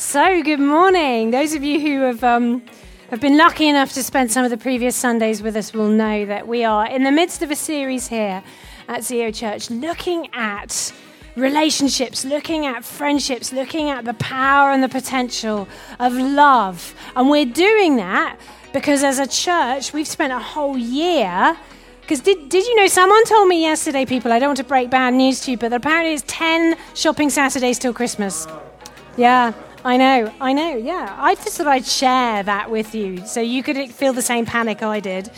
So, good morning. Those of you who have, um, have been lucky enough to spend some of the previous Sundays with us will know that we are in the midst of a series here at Zeo Church looking at relationships, looking at friendships, looking at the power and the potential of love. And we're doing that because as a church, we've spent a whole year. Because did, did you know, someone told me yesterday, people, I don't want to break bad news to you, but apparently it's 10 shopping Saturdays till Christmas. Yeah. I know, I know, yeah. I just thought I'd share that with you so you could feel the same panic I did.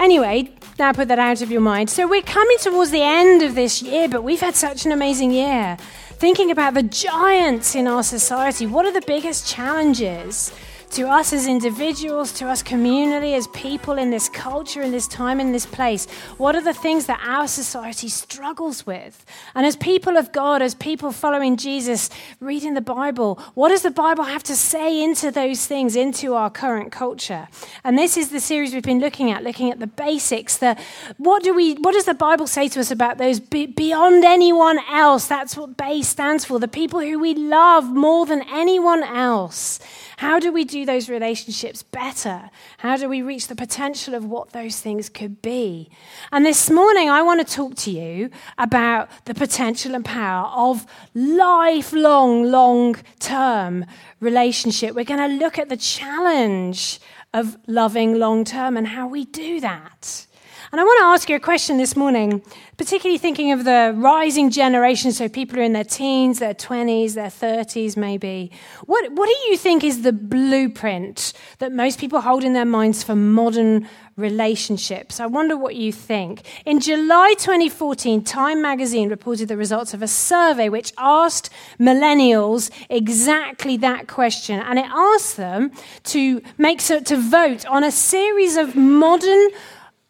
Anyway, now put that out of your mind. So we're coming towards the end of this year, but we've had such an amazing year. Thinking about the giants in our society, what are the biggest challenges? To us as individuals, to us communally, as people in this culture, in this time, in this place? What are the things that our society struggles with? And as people of God, as people following Jesus, reading the Bible, what does the Bible have to say into those things, into our current culture? And this is the series we've been looking at, looking at the basics. The what do we? What does the Bible say to us about those be, beyond anyone else? That's what BASE stands for. The people who we love more than anyone else. How do we do those relationships better? How do we reach the potential of what those things could be? And this morning, I want to talk to you about the potential and power of lifelong, long term relationship. We're going to look at the challenge of loving long term and how we do that. And I want to ask you a question this morning, particularly thinking of the rising generation, so people who are in their teens, their 20s, their 30s, maybe. What, what do you think is the blueprint that most people hold in their minds for modern relationships? I wonder what you think. In July 2014, Time magazine reported the results of a survey which asked millennials exactly that question. And it asked them to make so, to vote on a series of modern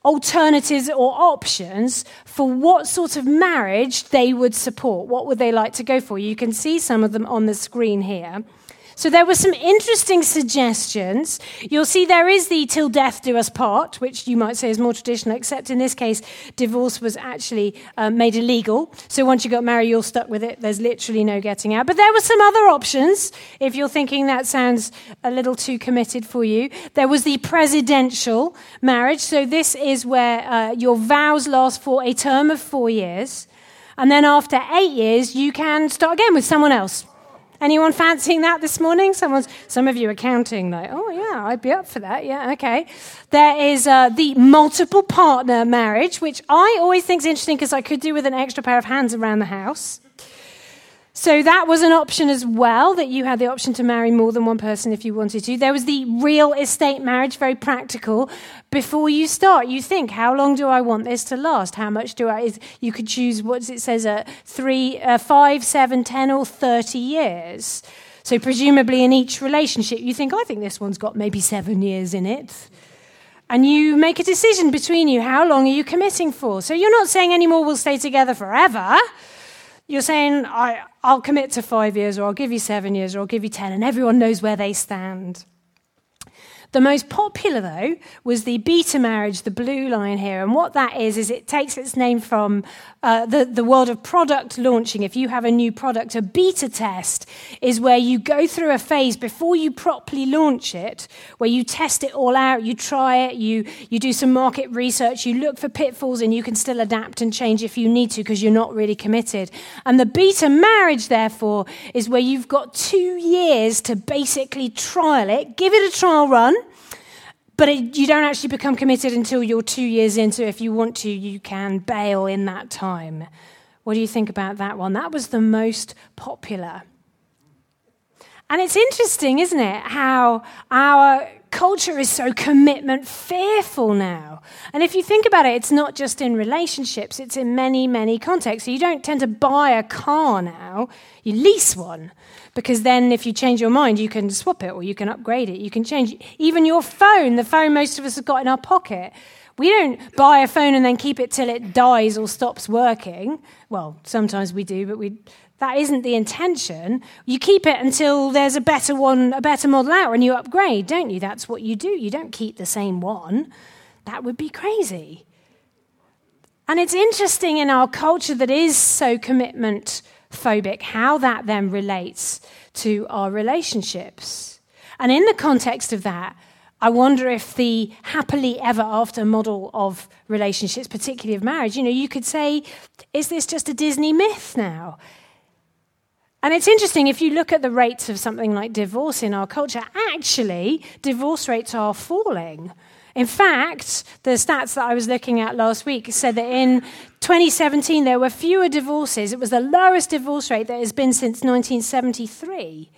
alternatives or options for what sort of marriage they would support. What would they like to go for? You can see some of them on the screen here. So there were some interesting suggestions. You'll see there is the till death do us part, which you might say is more traditional, except in this case, divorce was actually um, made illegal. So once you got married, you're stuck with it. There's literally no getting out. But there were some other options, if you're thinking that sounds a little too committed for you. There was the presidential marriage. So this is where uh, your vows last for a term of four years. And then after eight years, you can start again with someone else. Anyone fancying that this morning? Someone's, some of you are counting, like, oh, yeah, I'd be up for that. Yeah, okay. There is uh, the multiple partner marriage, which I always think is interesting because I could do with an extra pair of hands around the house. So that was an option as well, that you had the option to marry more than one person if you wanted to. There was the real estate marriage, very practical. Before you start, you think, how long do I want this to last? How much do I? Is, you could choose what it says, uh, three, uh, five, seven, ten, or thirty years. So presumably in each relationship, you think, I think this one's got maybe seven years in it. And you make a decision between you. How long are you committing for? So you're not saying anymore we'll stay together forever. You're saying, I, I'll commit to five years, or I'll give you seven years, or I'll give you ten, and everyone knows where they stand. The most popular, though, was the beta marriage, the blue line here. And what that is, is it takes its name from uh, the, the world of product launching. If you have a new product, a beta test is where you go through a phase before you properly launch it, where you test it all out, you try it, you, you do some market research, you look for pitfalls, and you can still adapt and change if you need to because you're not really committed. And the beta marriage, therefore, is where you've got two years to basically trial it, give it a trial run but it, you don't actually become committed until you're two years in. So if you want to, you can bail in that time. What do you think about that one? That was the most popular. And it's interesting, isn't it, how our culture is so commitment fearful now. And if you think about it, it's not just in relationships, it's in many, many contexts. So you don't tend to buy a car now, you lease one. Because then, if you change your mind, you can swap it or you can upgrade it. You can change even your phone, the phone most of us have got in our pocket. We don't buy a phone and then keep it till it dies or stops working. Well, sometimes we do, but we, that isn't the intention. You keep it until there's a better one, a better model out, and you upgrade, don't you? That's what you do. You don't keep the same one. That would be crazy. And it's interesting in our culture that is so commitment phobic, how that then relates to our relationships. And in the context of that, I wonder if the happily ever after model of relationships, particularly of marriage, you know, you could say, is this just a Disney myth now? And it's interesting, if you look at the rates of something like divorce in our culture, actually, divorce rates are falling. In fact, the stats that I was looking at last week said that in 2017 there were fewer divorces. It was the lowest divorce rate that has been since 1973.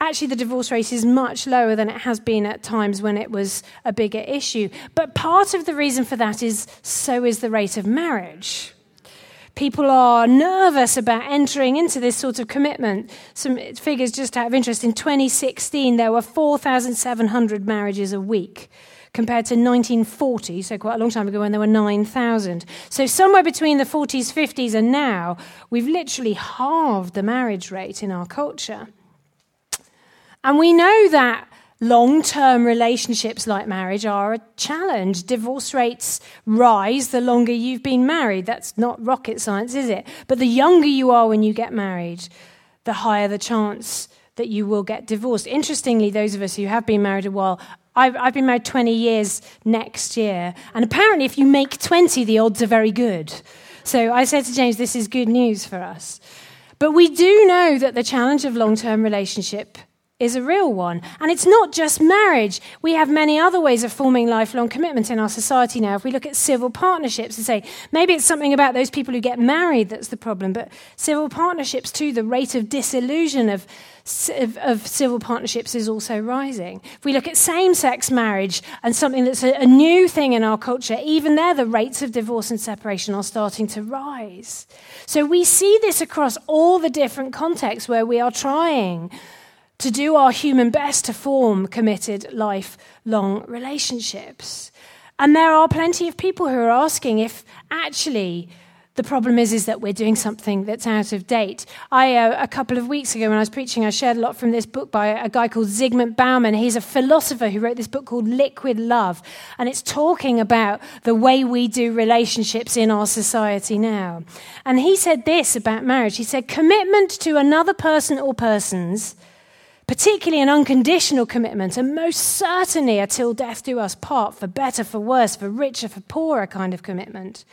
Actually, the divorce rate is much lower than it has been at times when it was a bigger issue. But part of the reason for that is so is the rate of marriage. People are nervous about entering into this sort of commitment. Some figures just out of interest. In 2016, there were 4,700 marriages a week compared to 1940, so quite a long time ago when there were 9,000. So, somewhere between the 40s, 50s, and now, we've literally halved the marriage rate in our culture. And we know that long term relationships like marriage are a challenge. Divorce rates rise the longer you've been married. That's not rocket science, is it? But the younger you are when you get married, the higher the chance that you will get divorced. Interestingly, those of us who have been married a while I've, I've been married 20 years next year. And apparently, if you make 20, the odds are very good. So I said to James, this is good news for us. But we do know that the challenge of long term relationship is a real one. And it's not just marriage. We have many other ways of forming lifelong commitment in our society now. If we look at civil partnerships and say, maybe it's something about those people who get married that's the problem, but civil partnerships too, the rate of disillusion of, of, of civil partnerships is also rising. If we look at same sex marriage and something that's a, a new thing in our culture, even there, the rates of divorce and separation are starting to rise. So we see this across all the different contexts where we are trying to do our human best to form committed, lifelong relationships. And there are plenty of people who are asking if actually the problem is, is that we're doing something that's out of date. I, uh, a couple of weeks ago when I was preaching, I shared a lot from this book by a guy called Zygmunt Bauman. He's a philosopher who wrote this book called Liquid Love. And it's talking about the way we do relationships in our society now. And he said this about marriage. He said, commitment to another person or persons particularly an unconditional commitment, and most certainly a till death do us part, for better, for worse, for richer, for poorer kind of commitment,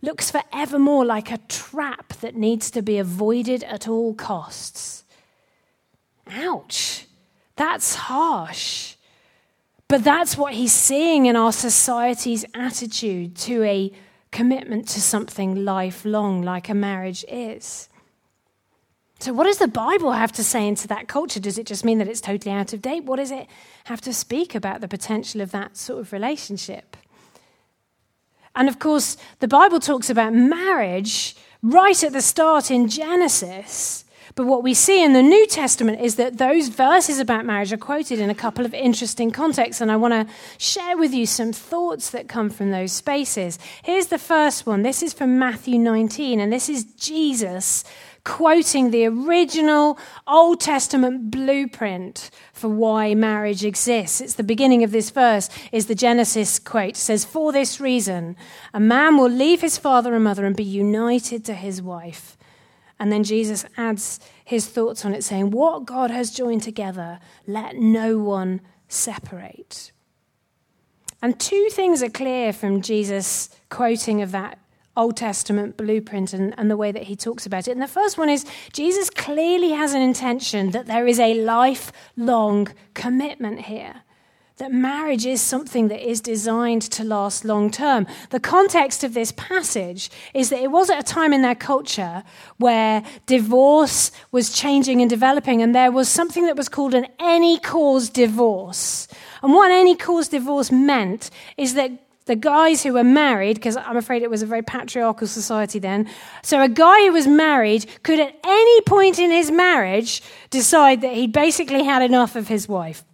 looks for evermore like a trap that needs to be avoided at all costs. Ouch, that's harsh. But that's what he's seeing in our society's attitude to a commitment to something lifelong, like a marriage is. So, what does the Bible have to say into that culture? Does it just mean that it's totally out of date? What does it have to speak about the potential of that sort of relationship? And of course, the Bible talks about marriage right at the start in Genesis. But what we see in the New Testament is that those verses about marriage are quoted in a couple of interesting contexts, and I want to share with you some thoughts that come from those spaces. Here's the first one. This is from Matthew 19, and this is Jesus quoting the original Old Testament blueprint for why marriage exists. It's the beginning of this verse is the Genesis quote. It says, "For this reason, a man will leave his father and mother and be united to his wife." And then Jesus adds his thoughts on it saying, "What God has joined together, let no one separate." And two things are clear from Jesus' quoting of that Old Testament blueprint and, and, the way that he talks about it. And the first one is Jesus clearly has an intention that there is a lifelong commitment here. That marriage is something that is designed to last long term. The context of this passage is that it was at a time in their culture where divorce was changing and developing, and there was something that was called an any cause divorce. And what an any cause divorce meant is that the guys who were married, because I'm afraid it was a very patriarchal society then. So a guy who was married could at any point in his marriage decide that he'd basically had enough of his wife.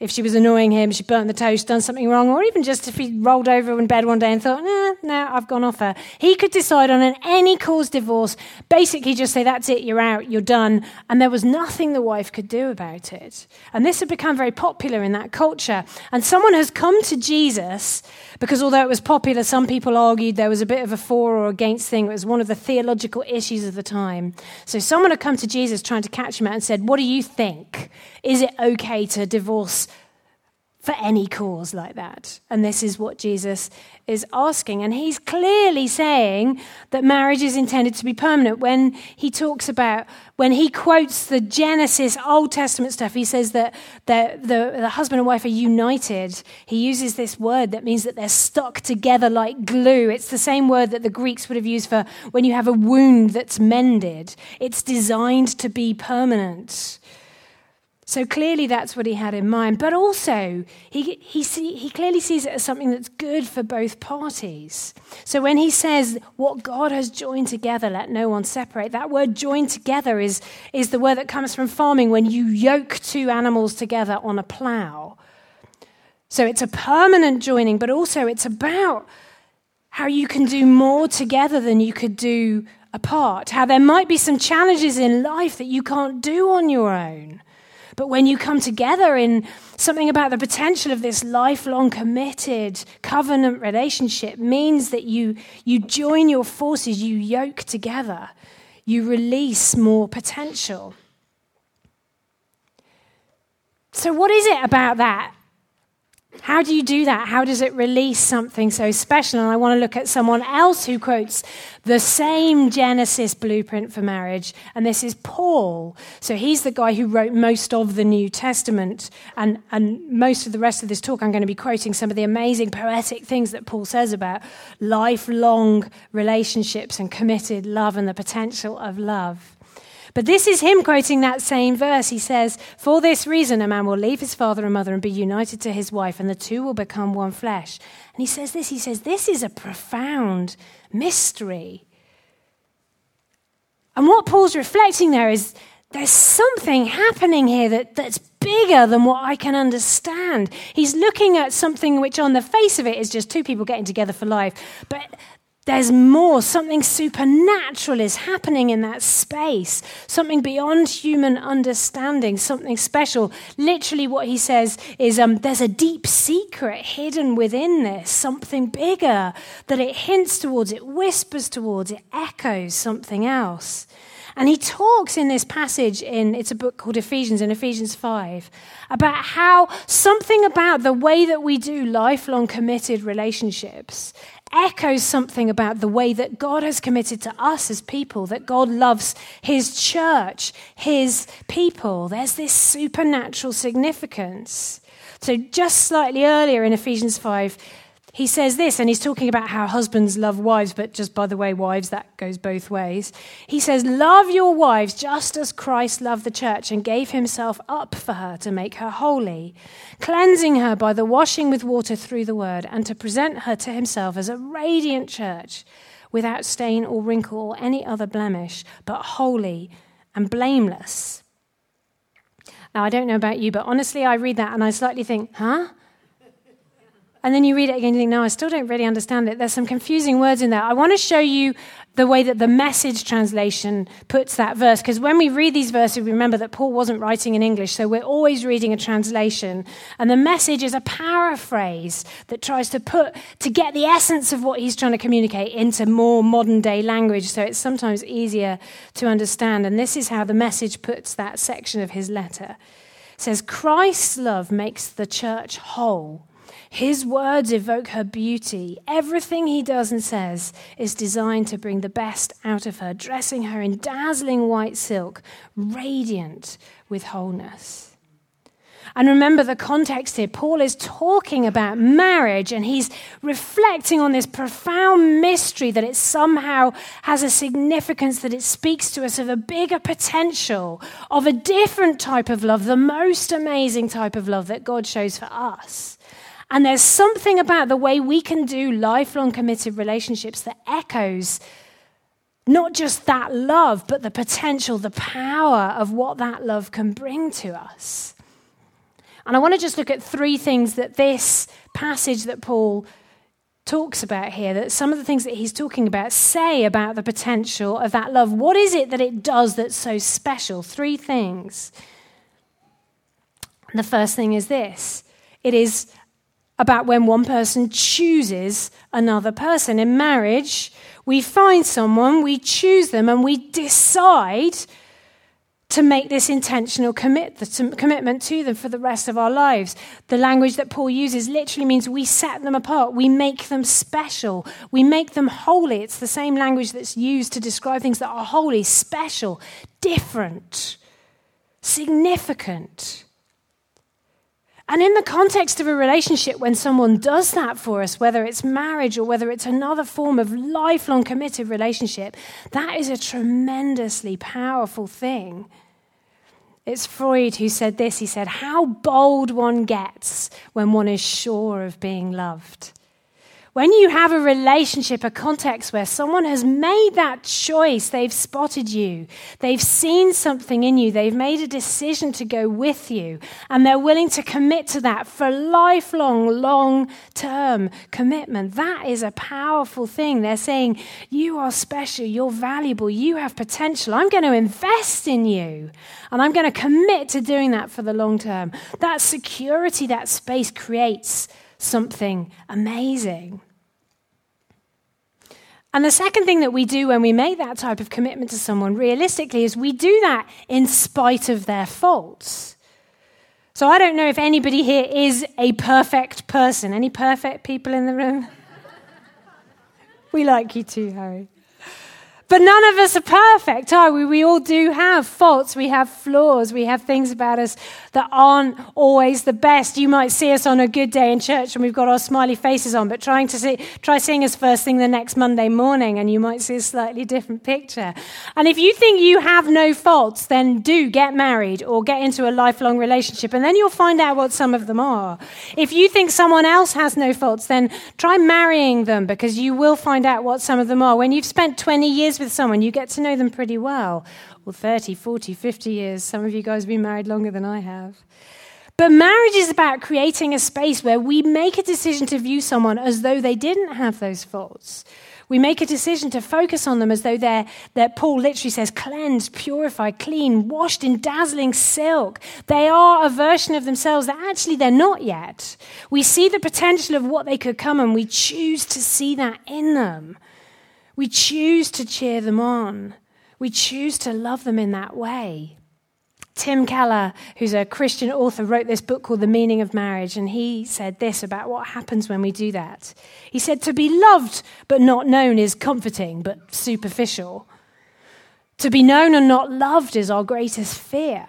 If she was annoying him, she burnt the toast, done something wrong, or even just if he rolled over in bed one day and thought, nah, nah, I've gone off her. He could decide on an any cause divorce, basically just say, that's it, you're out, you're done. And there was nothing the wife could do about it. And this had become very popular in that culture. And someone has come to Jesus because although it was popular, some people argued there was a bit of a for or against thing. It was one of the theological issues of the time. So someone had come to Jesus trying to catch him out and said, What do you think? Is it okay to divorce for any cause like that. And this is what Jesus is asking. And he's clearly saying that marriage is intended to be permanent. When he talks about, when he quotes the Genesis Old Testament stuff, he says that the, the, the husband and wife are united. He uses this word that means that they're stuck together like glue. It's the same word that the Greeks would have used for when you have a wound that's mended. It's designed to be permanent. So clearly that's what he had in mind. But also, he, he, see, he clearly sees it as something that's good for both parties. So when he says, What God has joined together, let no one separate, that word joined together is, is the word that comes from farming when you yoke two animals together on a plow. So it's a permanent joining, but also it's about how you can do more together than you could do apart. How there might be some challenges in life that you can't do on your own. But when you come together in something about the potential of this lifelong committed covenant relationship means that you, you join your forces, you yoke together, you release more potential. So, what is it about that how do you do that? How does it release something so special? And I want to look at someone else who quotes the same Genesis blueprint for marriage, and this is Paul. So he's the guy who wrote most of the New Testament, and, and most of the rest of this talk, I'm going to be quoting some of the amazing poetic things that Paul says about lifelong relationships and committed love and the potential of love. But this is him quoting that same verse. He says, For this reason, a man will leave his father and mother and be united to his wife, and the two will become one flesh. And he says this he says, This is a profound mystery. And what Paul's reflecting there is there's something happening here that, that's bigger than what I can understand. He's looking at something which, on the face of it, is just two people getting together for life. But there's more. Something supernatural is happening in that space. Something beyond human understanding. Something special. Literally, what he says is um, there's a deep secret hidden within this. Something bigger that it hints towards, it whispers towards, it echoes something else. And he talks in this passage in it's a book called Ephesians in Ephesians 5 about how something about the way that we do lifelong committed relationships echoes something about the way that God has committed to us as people, that God loves his church, his people. There's this supernatural significance. So, just slightly earlier in Ephesians 5, he says this, and he's talking about how husbands love wives, but just by the way, wives, that goes both ways. He says, Love your wives just as Christ loved the church and gave himself up for her to make her holy, cleansing her by the washing with water through the word, and to present her to himself as a radiant church without stain or wrinkle or any other blemish, but holy and blameless. Now, I don't know about you, but honestly, I read that and I slightly think, huh? And then you read it again and you think, no, I still don't really understand it. There's some confusing words in there. I want to show you the way that the message translation puts that verse, because when we read these verses, we remember that Paul wasn't writing in English, so we're always reading a translation. And the message is a paraphrase that tries to put, to get the essence of what he's trying to communicate into more modern day language, so it's sometimes easier to understand. And this is how the message puts that section of his letter. It says, Christ's love makes the church whole his words evoke her beauty. Everything he does and says is designed to bring the best out of her, dressing her in dazzling white silk, radiant with wholeness. And remember the context here. Paul is talking about marriage and he's reflecting on this profound mystery that it somehow has a significance, that it speaks to us of a bigger potential, of a different type of love, the most amazing type of love that God shows for us. And there's something about the way we can do lifelong committed relationships that echoes not just that love, but the potential, the power of what that love can bring to us. And I want to just look at three things that this passage that Paul talks about here, that some of the things that he's talking about say about the potential of that love. What is it that it does that's so special? Three things. The first thing is this it is about when one person chooses another person. In marriage, we find someone, we choose them, and we decide to make this intentional commit, commitment to them for the rest of our lives. The language that Paul uses literally means we set them apart, we make them special, we make them holy. It's the same language that's used to describe things that are holy, special, different, significant. And in the context of a relationship, when someone does that for us, whether it's marriage or whether it's another form of lifelong committed relationship, that is a tremendously powerful thing. It's Freud who said this. He said, How bold one gets when one is sure of being loved. When you have a relationship, a context where someone has made that choice, they've spotted you, they've seen something in you, they've made a decision to go with you, and they're willing to commit to that for lifelong, long term commitment, that is a powerful thing. They're saying, You are special, you're valuable, you have potential. I'm going to invest in you, and I'm going to commit to doing that for the long term. That security, that space creates something amazing. And the second thing that we do when we make that type of commitment to someone realistically is we do that in spite of their faults. So I don't know if anybody here is a perfect person. Any perfect people in the room? we like you too, Harry. But none of us are perfect, are we? We all do have faults. We have flaws. We have things about us that aren't always the best. You might see us on a good day in church and we've got our smiley faces on, but trying to see, try seeing us first thing the next Monday morning and you might see a slightly different picture. And if you think you have no faults, then do get married or get into a lifelong relationship and then you'll find out what some of them are. If you think someone else has no faults, then try marrying them because you will find out what some of them are. When you've spent 20 years with someone, you get to know them pretty well. Well, 30, 40, 50 years. Some of you guys have been married longer than I have. But marriage is about creating a space where we make a decision to view someone as though they didn't have those faults. We make a decision to focus on them as though they're, they're, Paul literally says, cleansed, purified, clean, washed in dazzling silk. They are a version of themselves that actually they're not yet. We see the potential of what they could come and we choose to see that in them. We choose to cheer them on. We choose to love them in that way. Tim Keller, who's a Christian author, wrote this book called The Meaning of Marriage, and he said this about what happens when we do that. He said, To be loved but not known is comforting but superficial. To be known and not loved is our greatest fear.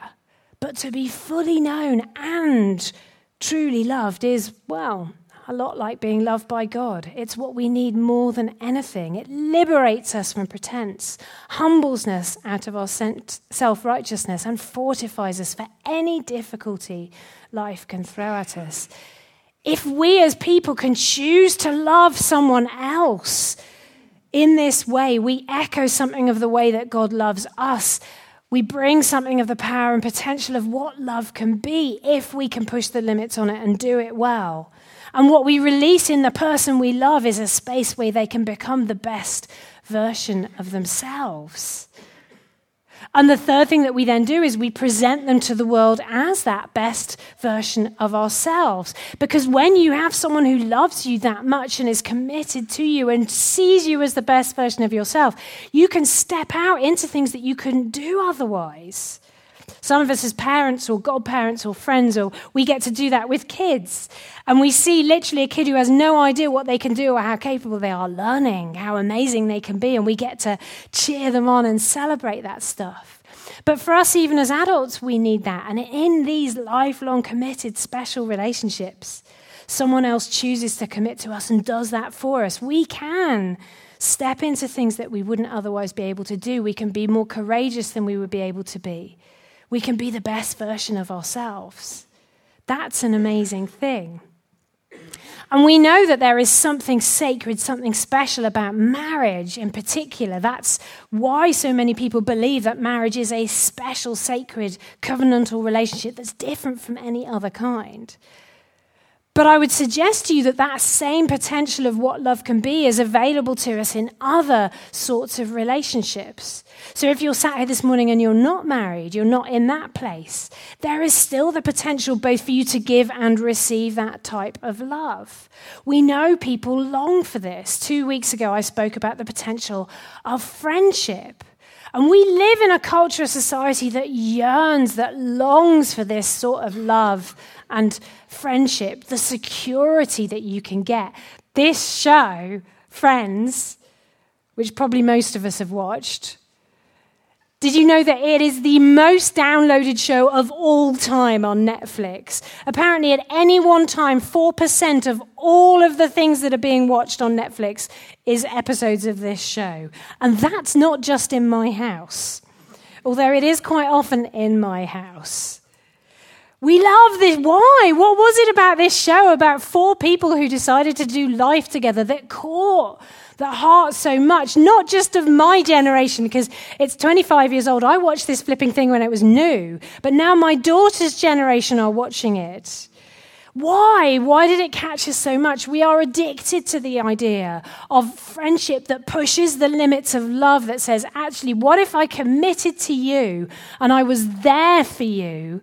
But to be fully known and truly loved is, well, a lot like being loved by God. It's what we need more than anything. It liberates us from pretense, humbles us out of our self righteousness, and fortifies us for any difficulty life can throw at us. If we as people can choose to love someone else in this way, we echo something of the way that God loves us. We bring something of the power and potential of what love can be if we can push the limits on it and do it well. And what we release in the person we love is a space where they can become the best version of themselves. And the third thing that we then do is we present them to the world as that best version of ourselves. Because when you have someone who loves you that much and is committed to you and sees you as the best version of yourself, you can step out into things that you couldn't do otherwise. Some of us, as parents or godparents or friends, or we get to do that with kids. And we see literally a kid who has no idea what they can do or how capable they are learning, how amazing they can be. And we get to cheer them on and celebrate that stuff. But for us, even as adults, we need that. And in these lifelong, committed, special relationships, someone else chooses to commit to us and does that for us. We can step into things that we wouldn't otherwise be able to do. We can be more courageous than we would be able to be we can be the best version of ourselves. That's an amazing thing. And we know that there is something sacred, something special about marriage in particular. That's why so many people believe that marriage is a special, sacred, covenantal relationship that's different from any other kind. But I would suggest to you that that same potential of what love can be is available to us in other sorts of relationships. So if you're sat here this morning and you're not married, you're not in that place, there is still the potential both for you to give and receive that type of love. We know people long for this. Two weeks ago, I spoke about the potential of friendship. And we live in a culture, a society that yearns, that longs for this sort of love and friendship, the security that you can get. This show, Friends, which probably most of us have watched, did you know that it is the most downloaded show of all time on Netflix? Apparently, at any one time, 4% of all of the things that are being watched on Netflix is episodes of this show. And that's not just in my house, although it is quite often in my house. We love this. Why? What was it about this show about four people who decided to do life together that caught the heart so much? Not just of my generation, because it's 25 years old. I watched this flipping thing when it was new, but now my daughter's generation are watching it. Why? Why did it catch us so much? We are addicted to the idea of friendship that pushes the limits of love, that says, actually, what if I committed to you and I was there for you?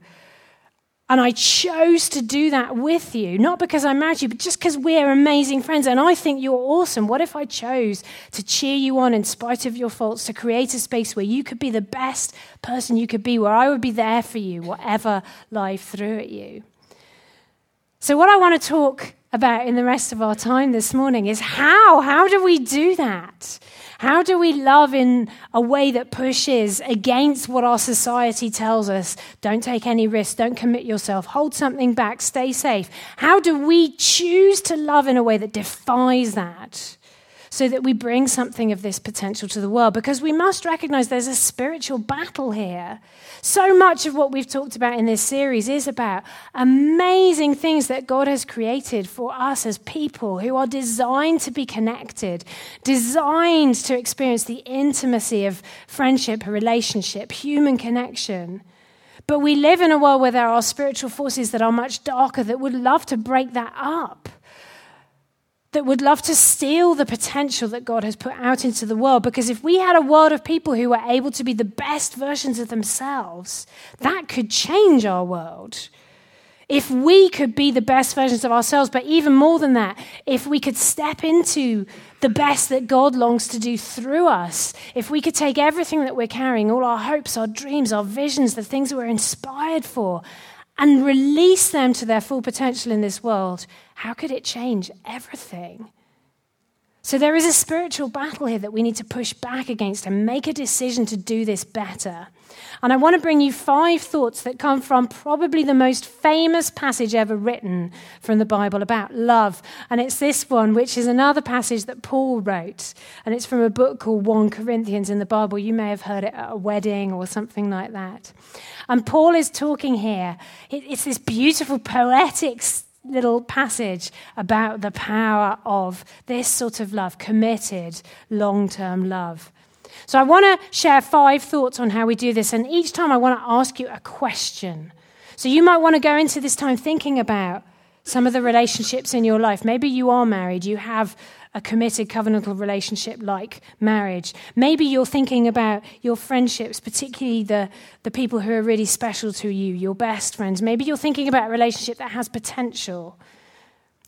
And I chose to do that with you, not because I married you, but just because we're amazing friends and I think you're awesome. What if I chose to cheer you on in spite of your faults, to create a space where you could be the best person you could be, where I would be there for you, whatever life threw at you? So, what I want to talk about in the rest of our time this morning is how? How do we do that? How do we love in a way that pushes against what our society tells us? Don't take any risks, don't commit yourself, hold something back, stay safe. How do we choose to love in a way that defies that? So that we bring something of this potential to the world. Because we must recognize there's a spiritual battle here. So much of what we've talked about in this series is about amazing things that God has created for us as people who are designed to be connected, designed to experience the intimacy of friendship, relationship, human connection. But we live in a world where there are spiritual forces that are much darker that would love to break that up that would love to steal the potential that God has put out into the world. Because if we had a world of people who were able to be the best versions of themselves, that could change our world. If we could be the best versions of ourselves, but even more than that, if we could step into the best that God longs to do through us, if we could take everything that we're carrying, all our hopes, our dreams, our visions, the things that we're inspired for, and release them to their full potential in this world, how could it change everything? So there is a spiritual battle here that we need to push back against and make a decision to do this better. And I want to bring you five thoughts that come from probably the most famous passage ever written from the Bible about love. And it's this one, which is another passage that Paul wrote. And it's from a book called 1 Corinthians in the Bible. You may have heard it at a wedding or something like that. And Paul is talking here. It's this beautiful poetic little passage about the power of this sort of love, committed, long term love. So I want to share five thoughts on how we do this. And each time I want to ask you a question. So you might want to go into this time thinking about some of the relationships in your life. Maybe you are married, you have a committed covenantal relationship like marriage. Maybe you're thinking about your friendships, particularly the, the people who are really special to you, your best friends. Maybe you're thinking about a relationship that has potential.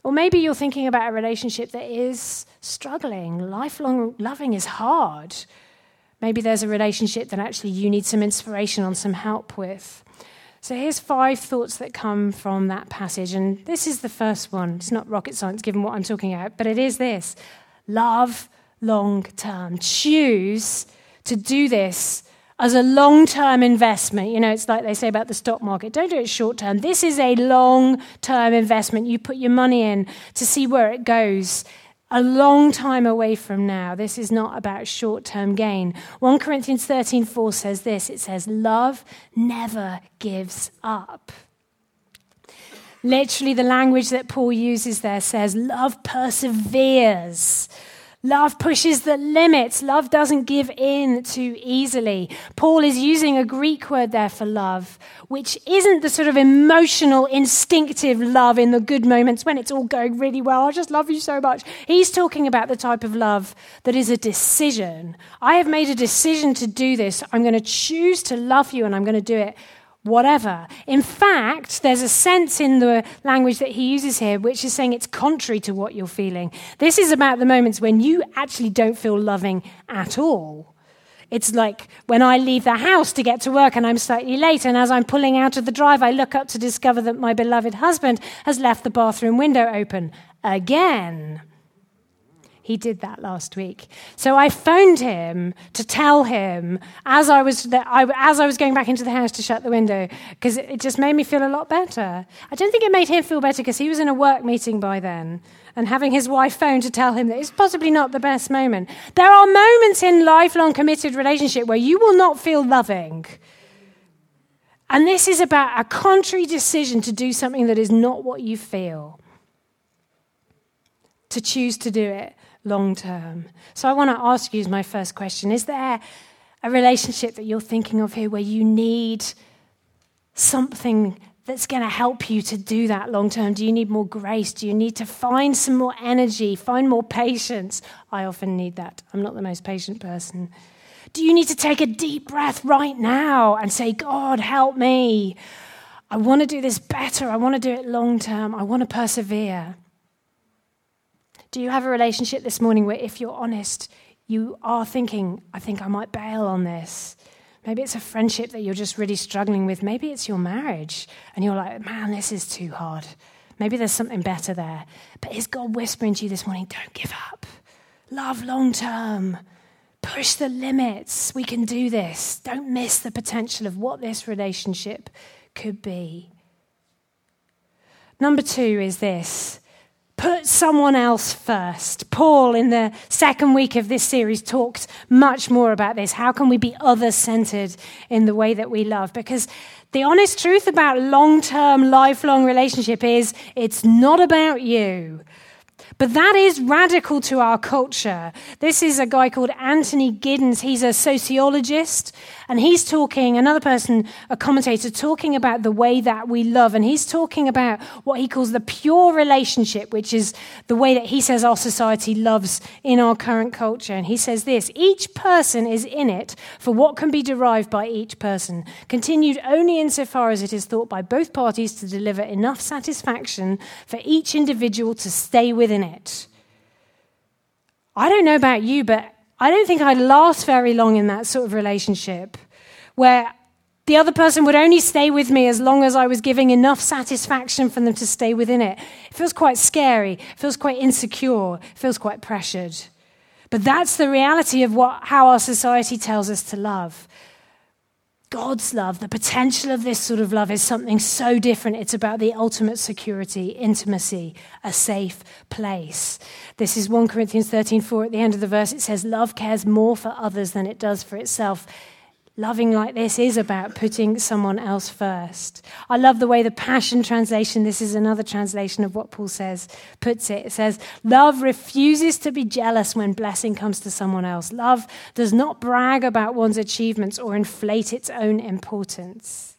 Or maybe you're thinking about a relationship that is struggling. Lifelong loving is hard. Maybe there's a relationship that actually you need some inspiration on, some help with. So here's five thoughts that come from that passage. And this is the first one. It's not rocket science given what I'm talking about, but it is this love long term. Choose to do this as a long term investment. You know, it's like they say about the stock market don't do it short term. This is a long term investment. You put your money in to see where it goes a long time away from now. This is not about short term gain. 1 Corinthians 13 4 says this it says, Love never gives up. Literally, the language that Paul uses there says, love perseveres. Love pushes the limits. Love doesn't give in too easily. Paul is using a Greek word there for love, which isn't the sort of emotional, instinctive love in the good moments when it's all going really well. I just love you so much. He's talking about the type of love that is a decision. I have made a decision to do this. I'm going to choose to love you and I'm going to do it whatever. In fact, there's a sense in the language that he uses here which is saying it's contrary to what you're feeling. This is about the moments when you actually don't feel loving at all. It's like when I leave the house to get to work and I'm slightly late, and as I'm pulling out of the drive, I look up to discover that my beloved husband has left the bathroom window open again. He did that last week. So I phoned him to tell him as I was, I, as I was going back into the house to shut the window, because it just made me feel a lot better. I don't think it made him feel better because he was in a work meeting by then. And having his wife phone to tell him that it's possibly not the best moment. There are moments in lifelong committed relationship where you will not feel loving. And this is about a contrary decision to do something that is not what you feel. To choose to do it long term. So I want to ask you my first question Is there a relationship that you're thinking of here where you need something that's going to help you to do that long term? Do you need more grace? Do you need to find some more energy, find more patience? I often need that. I'm not the most patient person. Do you need to take a deep breath right now and say, God, help me? I want to do this better. I want to do it long term. I want to persevere. Do you have a relationship this morning where, if you're honest, you are thinking, I think I might bail on this? Maybe it's a friendship that you're just really struggling with. Maybe it's your marriage, and you're like, man, this is too hard. Maybe there's something better there. But is God whispering to you this morning, don't give up? Love long term. Push the limits. We can do this. Don't miss the potential of what this relationship could be. Number two is this put someone else first. Paul, in the second week of this series, talked much more about this. How can we be other centered in the way that we love? Because the honest truth about long term, lifelong relationship is it's not about you. But that is radical to our culture. This is a guy called Anthony Giddens. He's a sociologist, and he's talking, another person, a commentator, talking about the way that we love. And he's talking about what he calls the pure relationship, which is the way that he says our society loves in our current culture. And he says this each person is in it for what can be derived by each person, continued only insofar as it is thought by both parties to deliver enough satisfaction for each individual to stay within it. I don't know about you, but I don't think I'd last very long in that sort of relationship where the other person would only stay with me as long as I was giving enough satisfaction for them to stay within it. It feels quite scary, it feels quite insecure, it feels quite pressured. But that's the reality of what, how our society tells us to love. God's love, the potential of this sort of love is something so different. It's about the ultimate security, intimacy, a safe place. This is 1 Corinthians 13:4 at the end of the verse. It says, Love cares more for others than it does for itself. Loving like this is about putting someone else first. I love the way the Passion Translation, this is another translation of what Paul says, puts it. It says, Love refuses to be jealous when blessing comes to someone else. Love does not brag about one's achievements or inflate its own importance.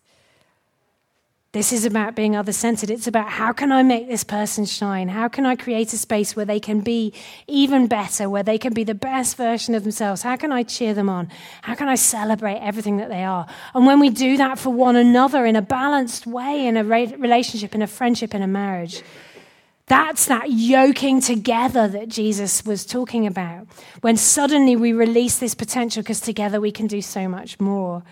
This is about being other centered. It's about how can I make this person shine? How can I create a space where they can be even better, where they can be the best version of themselves? How can I cheer them on? How can I celebrate everything that they are? And when we do that for one another in a balanced way, in a relationship, in a friendship, in a marriage, that's that yoking together that Jesus was talking about. When suddenly we release this potential because together we can do so much more.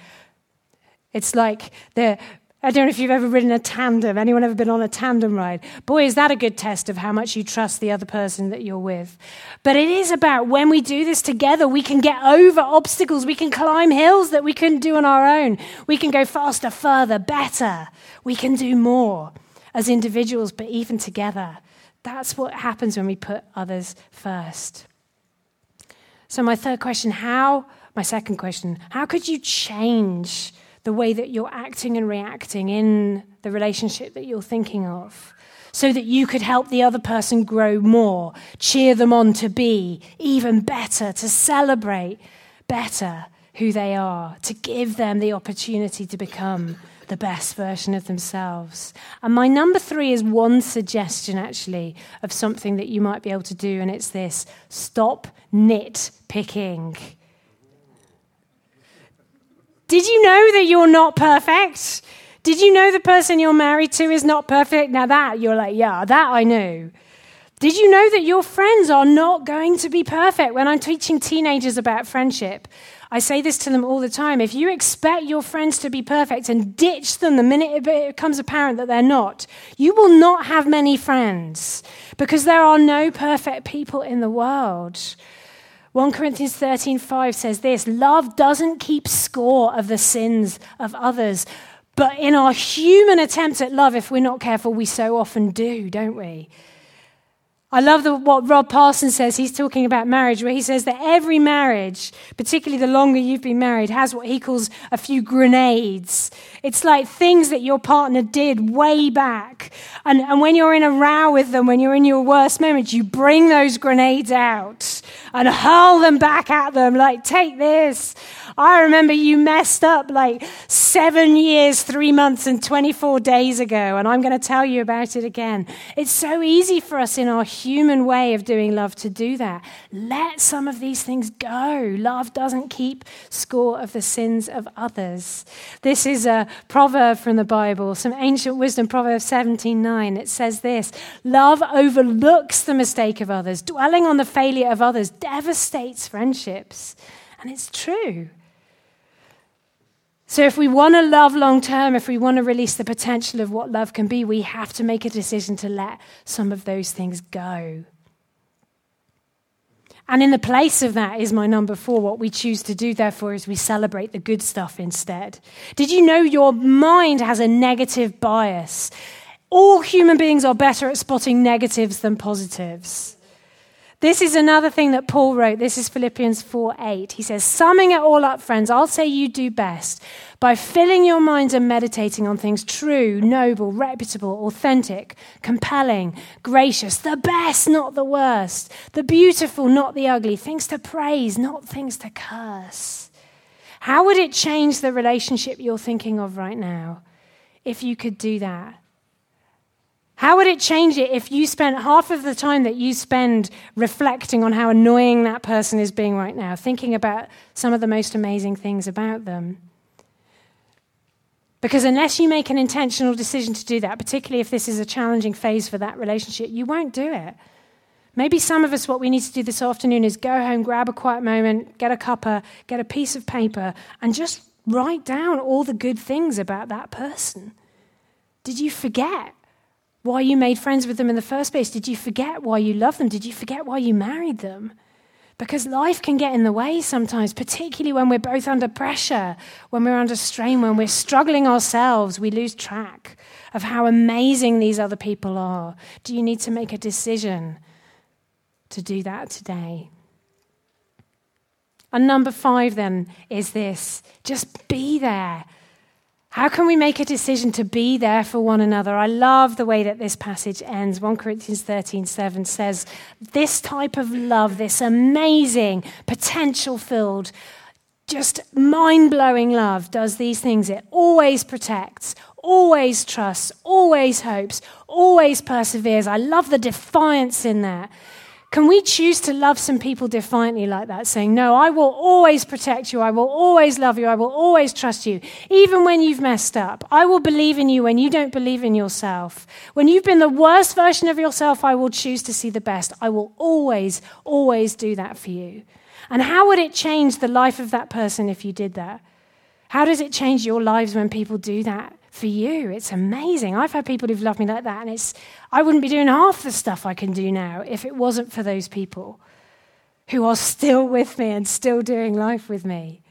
It's like the I don't know if you've ever ridden a tandem. Anyone ever been on a tandem ride? Boy, is that a good test of how much you trust the other person that you're with. But it is about when we do this together, we can get over obstacles. We can climb hills that we couldn't do on our own. We can go faster, further, better. We can do more as individuals, but even together. That's what happens when we put others first. So, my third question how, my second question, how could you change the way that you're acting and reacting in the relationship that you're thinking of so that you could help the other person grow more, cheer them on to be even better, to celebrate better who they are, to give them the opportunity to become the best version of themselves. And my number three is one suggestion, actually, of something that you might be able to do, and it's this stop nitpicking. Did you know that you're not perfect? Did you know the person you're married to is not perfect? Now, that you're like, yeah, that I know. Did you know that your friends are not going to be perfect? When I'm teaching teenagers about friendship, I say this to them all the time. If you expect your friends to be perfect and ditch them the minute it becomes apparent that they're not, you will not have many friends because there are no perfect people in the world. 1 Corinthians 13:5 says this, love doesn't keep score of the sins of others, but in our human attempt at love if we're not careful we so often do, don't we? I love the, what Rob Parsons says. He's talking about marriage, where he says that every marriage, particularly the longer you've been married, has what he calls a few grenades. It's like things that your partner did way back. And, and when you're in a row with them, when you're in your worst moments, you bring those grenades out and hurl them back at them, like, take this. I remember you messed up like seven years, three months, and 24 days ago, and I'm going to tell you about it again. It's so easy for us in our human way of doing love to do that. Let some of these things go. Love doesn't keep score of the sins of others. This is a proverb from the Bible, some ancient wisdom, Proverbs 17:9. It says this: Love overlooks the mistake of others. Dwelling on the failure of others devastates friendships. And it's true. So, if we want to love long term, if we want to release the potential of what love can be, we have to make a decision to let some of those things go. And in the place of that is my number four. What we choose to do, therefore, is we celebrate the good stuff instead. Did you know your mind has a negative bias? All human beings are better at spotting negatives than positives. This is another thing that Paul wrote. This is Philippians 4 8. He says, Summing it all up, friends, I'll say you do best by filling your minds and meditating on things true, noble, reputable, authentic, compelling, gracious, the best, not the worst, the beautiful, not the ugly, things to praise, not things to curse. How would it change the relationship you're thinking of right now if you could do that? How would it change it if you spent half of the time that you spend reflecting on how annoying that person is being right now, thinking about some of the most amazing things about them? Because unless you make an intentional decision to do that, particularly if this is a challenging phase for that relationship, you won't do it. Maybe some of us, what we need to do this afternoon is go home, grab a quiet moment, get a cuppa, get a piece of paper, and just write down all the good things about that person. Did you forget why you made friends with them in the first place? Did you forget why you love them? Did you forget why you married them? Because life can get in the way sometimes, particularly when we're both under pressure, when we're under strain, when we're struggling ourselves, we lose track of how amazing these other people are. Do you need to make a decision to do that today? And number five, then, is this just be there. How can we make a decision to be there for one another? I love the way that this passage ends. 1 Corinthians 13 7 says, This type of love, this amazing, potential filled, just mind blowing love does these things. It always protects, always trusts, always hopes, always perseveres. I love the defiance in that. Can we choose to love some people defiantly like that, saying, No, I will always protect you, I will always love you, I will always trust you, even when you've messed up. I will believe in you when you don't believe in yourself. When you've been the worst version of yourself, I will choose to see the best. I will always, always do that for you. And how would it change the life of that person if you did that? How does it change your lives when people do that? For you. It's amazing. I've had people who've loved me like that, and it's, I wouldn't be doing half the stuff I can do now if it wasn't for those people who are still with me and still doing life with me.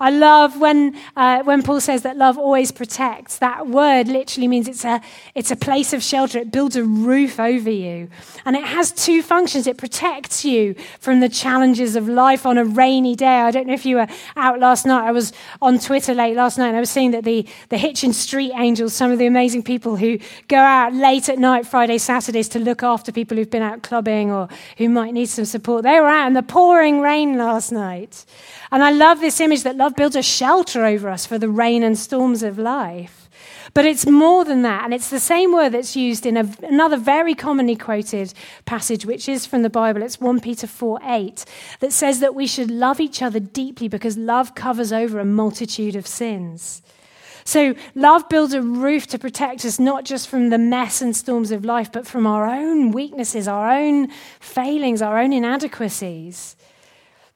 I love when, uh, when Paul says that love always protects. That word literally means it's a, it's a place of shelter. It builds a roof over you. And it has two functions. It protects you from the challenges of life on a rainy day. I don't know if you were out last night. I was on Twitter late last night and I was seeing that the, the Hitchin Street Angels, some of the amazing people who go out late at night, Friday, Saturdays to look after people who've been out clubbing or who might need some support, they were out in the pouring rain last night. And I love this image that love builds a shelter over us for the rain and storms of life. But it's more than that. And it's the same word that's used in a, another very commonly quoted passage, which is from the Bible. It's 1 Peter 4 8, that says that we should love each other deeply because love covers over a multitude of sins. So, love builds a roof to protect us not just from the mess and storms of life, but from our own weaknesses, our own failings, our own inadequacies.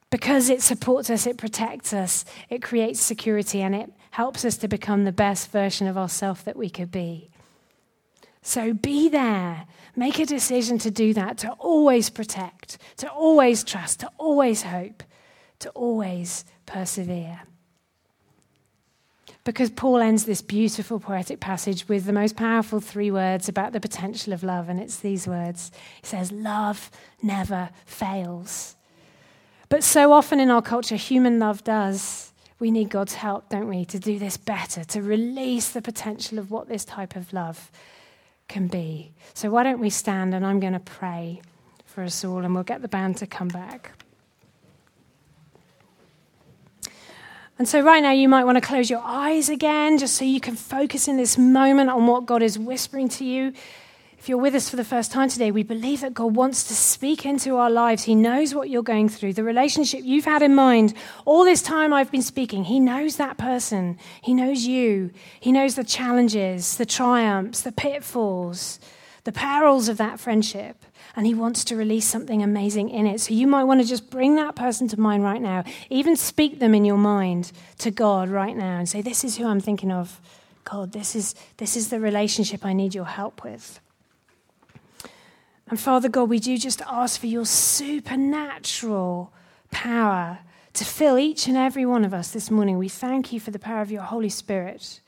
Because it supports us, it protects us, it creates security, and it helps us to become the best version of ourselves that we could be. So be there. Make a decision to do that, to always protect, to always trust, to always hope, to always persevere. Because Paul ends this beautiful poetic passage with the most powerful three words about the potential of love, and it's these words. He says, Love never fails. But so often in our culture, human love does. We need God's help, don't we, to do this better, to release the potential of what this type of love can be. So, why don't we stand and I'm going to pray for us all and we'll get the band to come back. And so, right now, you might want to close your eyes again just so you can focus in this moment on what God is whispering to you. If you're with us for the first time today, we believe that God wants to speak into our lives. He knows what you're going through, the relationship you've had in mind. All this time I've been speaking, He knows that person. He knows you. He knows the challenges, the triumphs, the pitfalls, the perils of that friendship. And He wants to release something amazing in it. So you might want to just bring that person to mind right now. Even speak them in your mind to God right now and say, This is who I'm thinking of. God, this is, this is the relationship I need your help with. And Father God, we do just ask for your supernatural power to fill each and every one of us this morning. We thank you for the power of your Holy Spirit,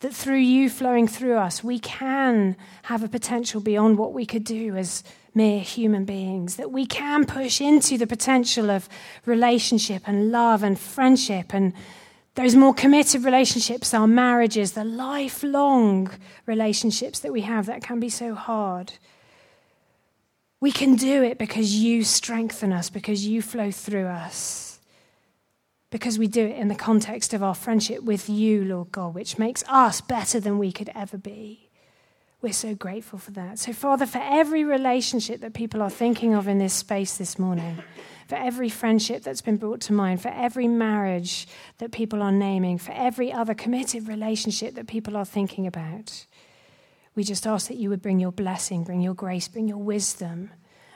that through you flowing through us, we can have a potential beyond what we could do as mere human beings, that we can push into the potential of relationship and love and friendship and those more committed relationships, our marriages, the lifelong relationships that we have that can be so hard. We can do it because you strengthen us, because you flow through us, because we do it in the context of our friendship with you, Lord God, which makes us better than we could ever be. We're so grateful for that. So, Father, for every relationship that people are thinking of in this space this morning, for every friendship that's been brought to mind, for every marriage that people are naming, for every other committed relationship that people are thinking about, we just ask that you would bring your blessing, bring your grace, bring your wisdom,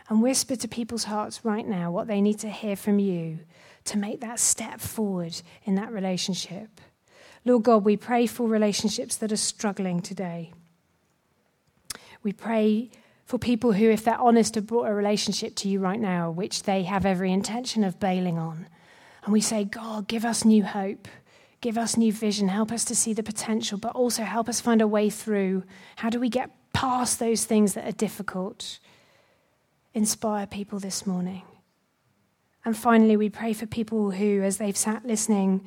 and whisper to people's hearts right now what they need to hear from you to make that step forward in that relationship. Lord God, we pray for relationships that are struggling today. We pray for people who, if they're honest, have brought a relationship to you right now, which they have every intention of bailing on. And we say, God, give us new hope. Give us new vision. Help us to see the potential, but also help us find a way through. How do we get past those things that are difficult? Inspire people this morning. And finally, we pray for people who, as they've sat listening,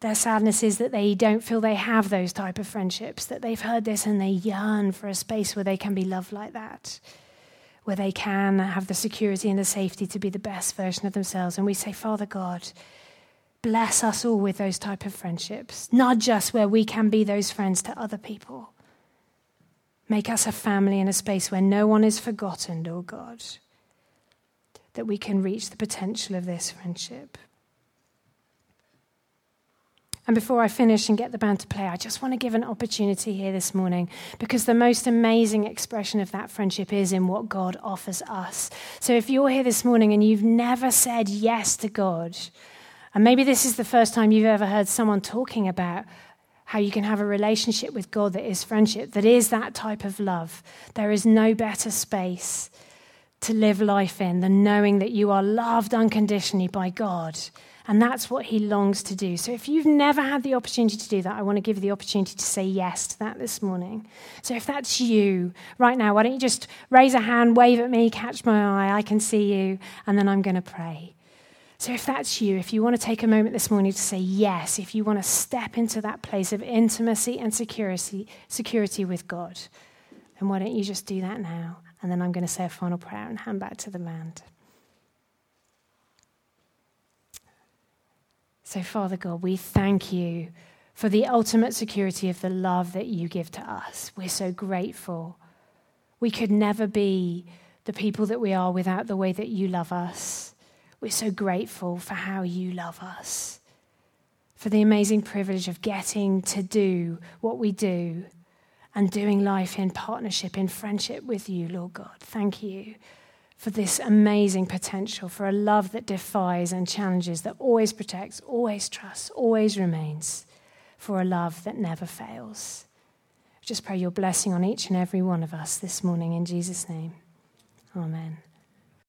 their sadness is that they don't feel they have those type of friendships, that they've heard this and they yearn for a space where they can be loved like that, where they can have the security and the safety to be the best version of themselves. And we say, Father God, bless us all with those type of friendships, not just where we can be those friends to other people. Make us a family in a space where no one is forgotten, Lord God, that we can reach the potential of this friendship. And before I finish and get the band to play, I just want to give an opportunity here this morning because the most amazing expression of that friendship is in what God offers us. So if you're here this morning and you've never said yes to God, and maybe this is the first time you've ever heard someone talking about how you can have a relationship with God that is friendship, that is that type of love. There is no better space to live life in than knowing that you are loved unconditionally by God And that's what he longs to do. So if you've never had the opportunity to do that, I want to give you the opportunity to say yes to that this morning. So if that's you right now, why don't you just raise a hand, wave at me, catch my eye, I can see you, and then I'm going to pray. So, if that's you, if you want to take a moment this morning to say yes, if you want to step into that place of intimacy and security, security with God, then why don't you just do that now? And then I'm going to say a final prayer and hand back to the band. So, Father God, we thank you for the ultimate security of the love that you give to us. We're so grateful. We could never be the people that we are without the way that you love us. We're so grateful for how you love us, for the amazing privilege of getting to do what we do and doing life in partnership, in friendship with you, Lord God. Thank you for this amazing potential, for a love that defies and challenges, that always protects, always trusts, always remains, for a love that never fails. Just pray your blessing on each and every one of us this morning in Jesus' name. Amen.